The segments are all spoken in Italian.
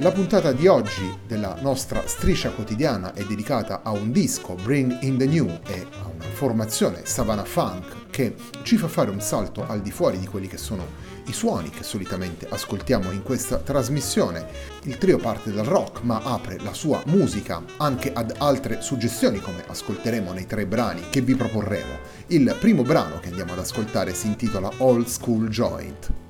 La puntata di oggi della nostra striscia quotidiana è dedicata a un disco, Bring in the New, e a una formazione Savannah Funk che ci fa fare un salto al di fuori di quelli che sono i suoni che solitamente ascoltiamo in questa trasmissione. Il trio parte dal rock ma apre la sua musica anche ad altre suggestioni come ascolteremo nei tre brani che vi proporremo. Il primo brano che andiamo ad ascoltare si intitola Old School Joint.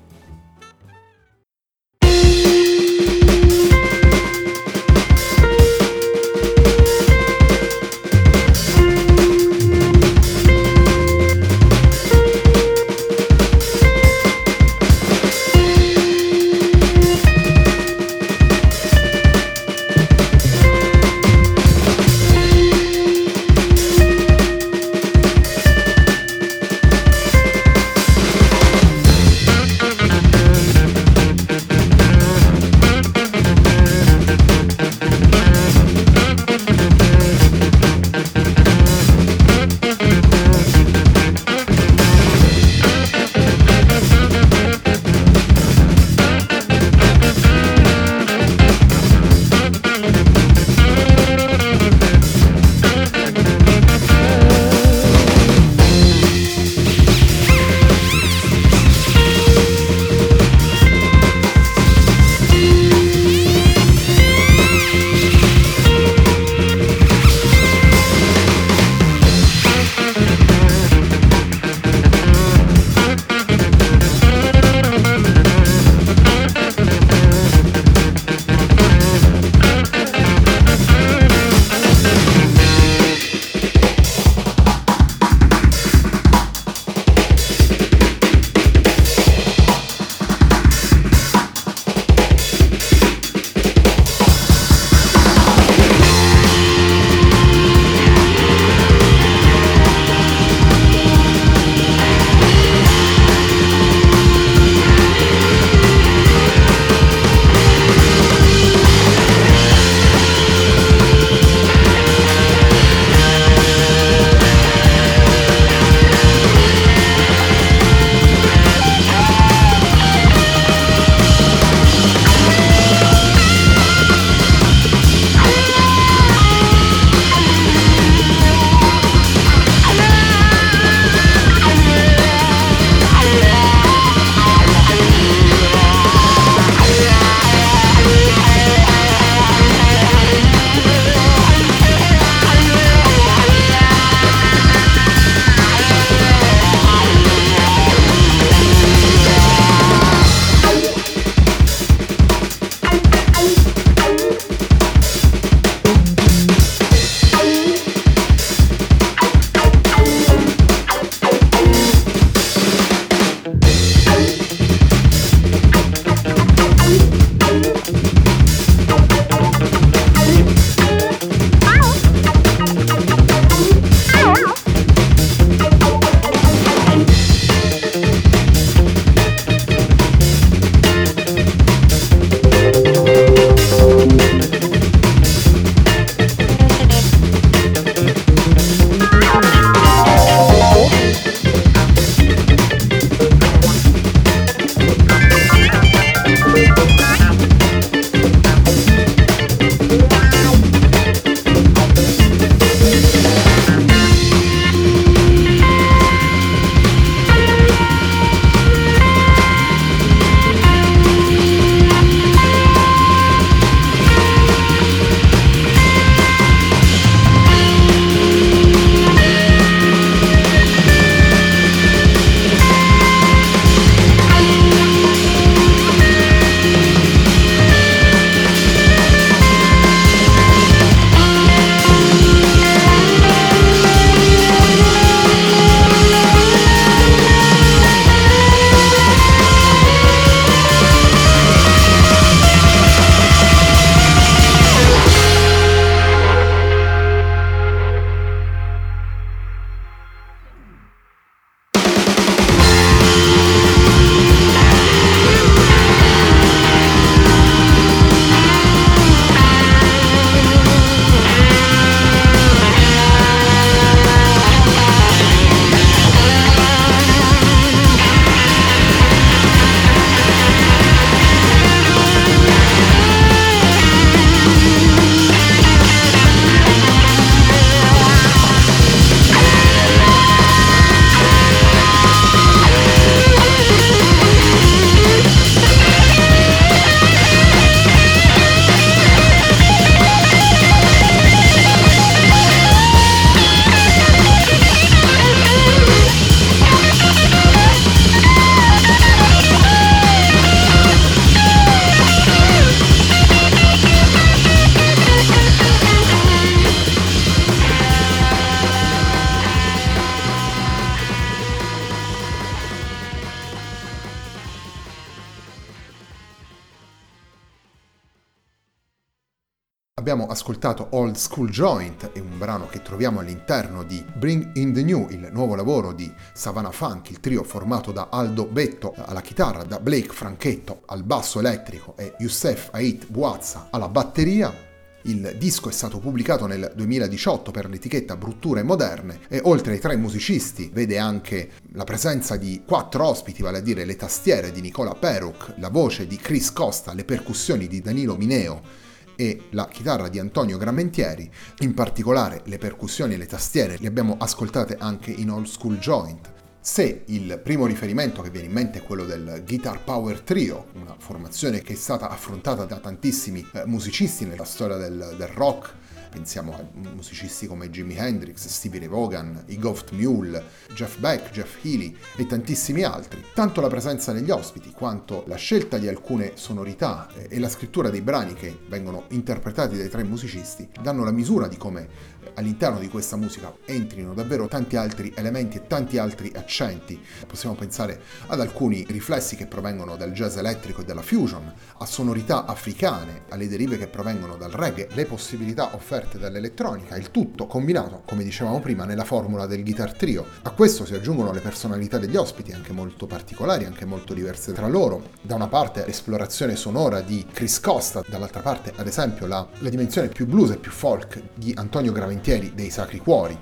Ascoltato Old School Joint, è un brano che troviamo all'interno di Bring in the New, il nuovo lavoro di Savannah Funk, il trio formato da Aldo Betto alla chitarra, da Blake Franchetto al basso elettrico e Youssef Ait Buazza alla batteria. Il disco è stato pubblicato nel 2018 per l'etichetta Brutture Moderne e oltre ai tre musicisti vede anche la presenza di quattro ospiti, vale a dire le tastiere di Nicola Peruk, la voce di Chris Costa, le percussioni di Danilo Mineo e la chitarra di Antonio Gramentieri. In particolare le percussioni e le tastiere le abbiamo ascoltate anche in Old School Joint. Se il primo riferimento che viene in mente è quello del Guitar Power Trio, una formazione che è stata affrontata da tantissimi eh, musicisti nella storia del, del rock, pensiamo a musicisti come Jimi Hendrix, Stevie Ray Vaughan, i Goft Mule, Jeff Beck, Jeff Healy e tantissimi altri. Tanto la presenza degli ospiti quanto la scelta di alcune sonorità e la scrittura dei brani che vengono interpretati dai tre musicisti danno la misura di come all'interno di questa musica entrino davvero tanti altri elementi e tanti altri accenti. Possiamo pensare ad alcuni riflessi che provengono dal jazz elettrico e dalla fusion, a sonorità africane, alle derive che provengono dal reggae, le possibilità offerte dall'elettronica, il tutto combinato, come dicevamo prima, nella formula del guitar trio. A questo si aggiungono le personalità degli ospiti, anche molto particolari, anche molto diverse tra loro. Da una parte l'esplorazione sonora di Chris Costa, dall'altra parte ad esempio la, la dimensione più blues e più folk di Antonio Graventieri dei Sacri Cuori,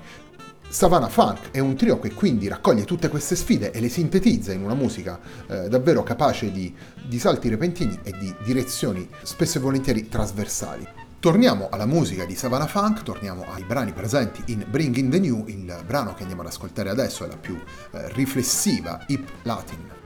Savannah Funk è un trio che quindi raccoglie tutte queste sfide e le sintetizza in una musica eh, davvero capace di, di salti repentini e di direzioni spesso e volentieri trasversali. Torniamo alla musica di Savannah Funk, torniamo ai brani presenti in Bring in the New, il brano che andiamo ad ascoltare adesso è la più eh, riflessiva hip latin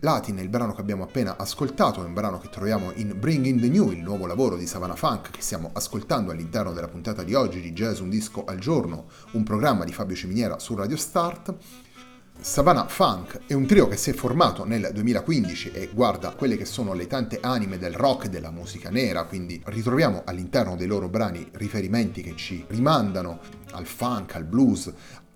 Latin il brano che abbiamo appena ascoltato, è un brano che troviamo in Bring in the New, il nuovo lavoro di Savannah Funk che stiamo ascoltando all'interno della puntata di oggi di Jazz Un Disco al Giorno, un programma di Fabio Ciminiera su Radio Start. Savannah Funk è un trio che si è formato nel 2015 e guarda quelle che sono le tante anime del rock e della musica nera, quindi ritroviamo all'interno dei loro brani riferimenti che ci rimandano al funk, al blues,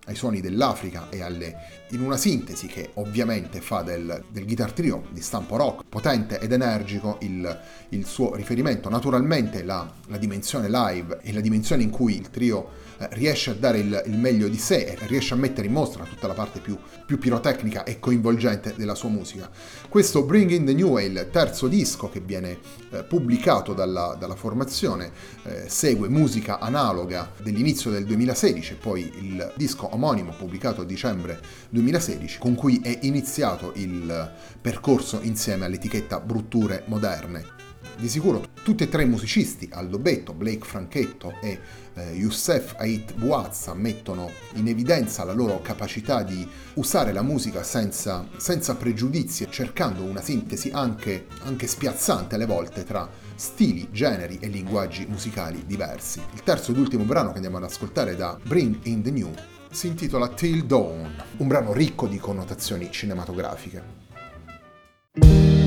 ai suoni dell'Africa e alle, in una sintesi che ovviamente fa del, del guitar trio di stampo rock potente ed energico il, il suo riferimento. Naturalmente la, la, dimensione live e la dimensione in cui il trio riesce a dare il, il, meglio di sé riesce a mettere in mostra tutta la parte più, più pirotecnica e coinvolgente della sua musica. Questo Bring in the New è il terzo disco che viene eh, pubblicato dalla, dalla formazione, eh, segue musica analoga dell'inizio del 2016 poi il disco omonimo pubblicato a dicembre 2016 con cui è iniziato il percorso insieme all'etichetta Brutture Moderne. Di sicuro tutti e tre i musicisti, Aldo Betto, Blake Franchetto e eh, Youssef Ait Bouazza, mettono in evidenza la loro capacità di usare la musica senza, senza pregiudizi cercando una sintesi anche, anche spiazzante alle volte tra stili, generi e linguaggi musicali diversi. Il terzo ed ultimo brano che andiamo ad ascoltare da Bring in the New si intitola Till Dawn, un brano ricco di connotazioni cinematografiche.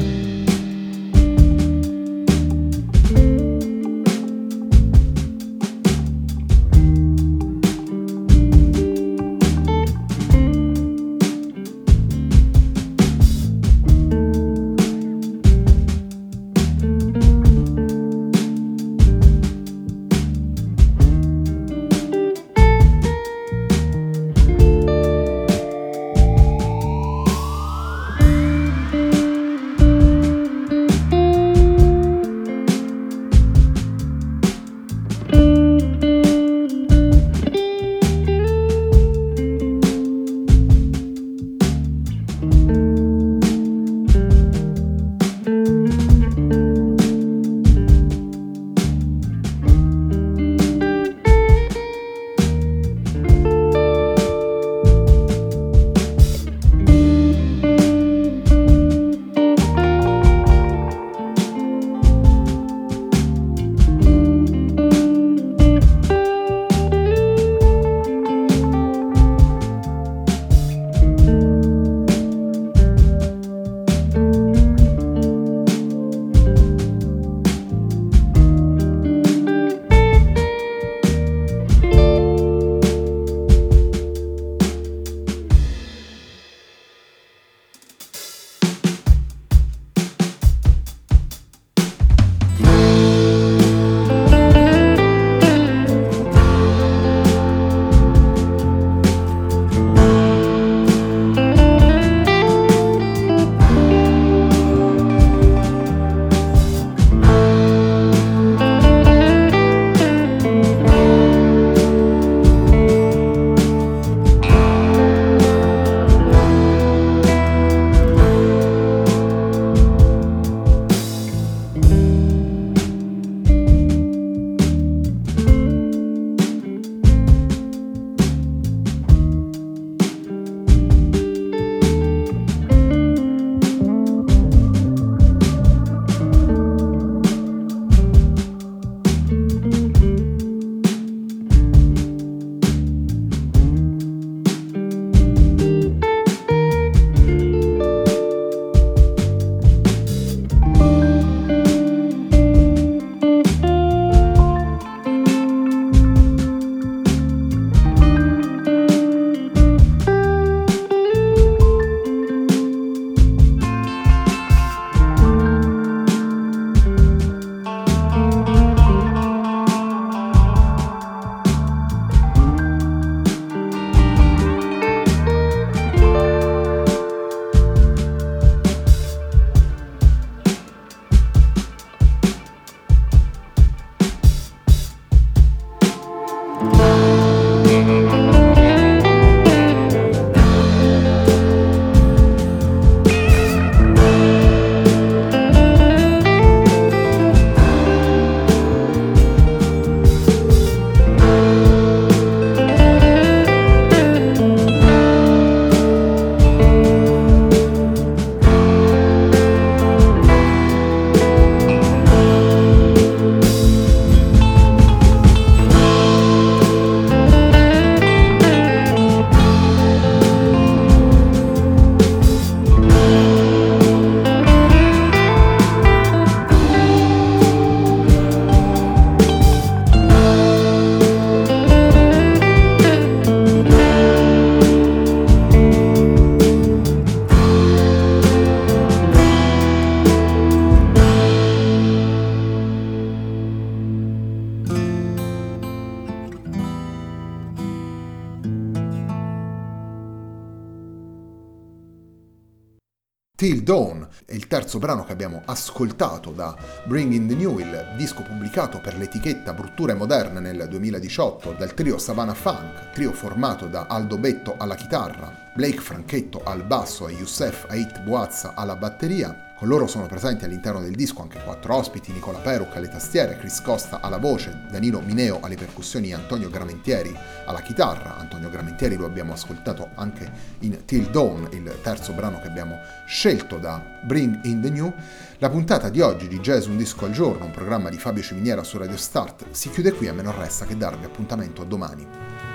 Dawn è il terzo brano che abbiamo ascoltato da Bring in the New, il disco pubblicato per l'etichetta Brutture Moderne nel 2018 dal trio Savannah Funk, trio formato da Aldo Betto alla chitarra, Blake Franchetto al basso e Youssef Ait Boazza alla batteria, con loro sono presenti all'interno del disco anche quattro ospiti, Nicola Peruc alle tastiere, Chris Costa alla voce, Danilo Mineo alle percussioni e Antonio Gramentieri alla chitarra. Antonio Gramentieri lo abbiamo ascoltato anche in Till Dawn, il terzo brano che abbiamo scelto da Bring in the New. La puntata di oggi di Jazz Un Disco al Giorno, un programma di Fabio Ciminiera su Radio Start, si chiude qui, a me non resta che darvi appuntamento a domani.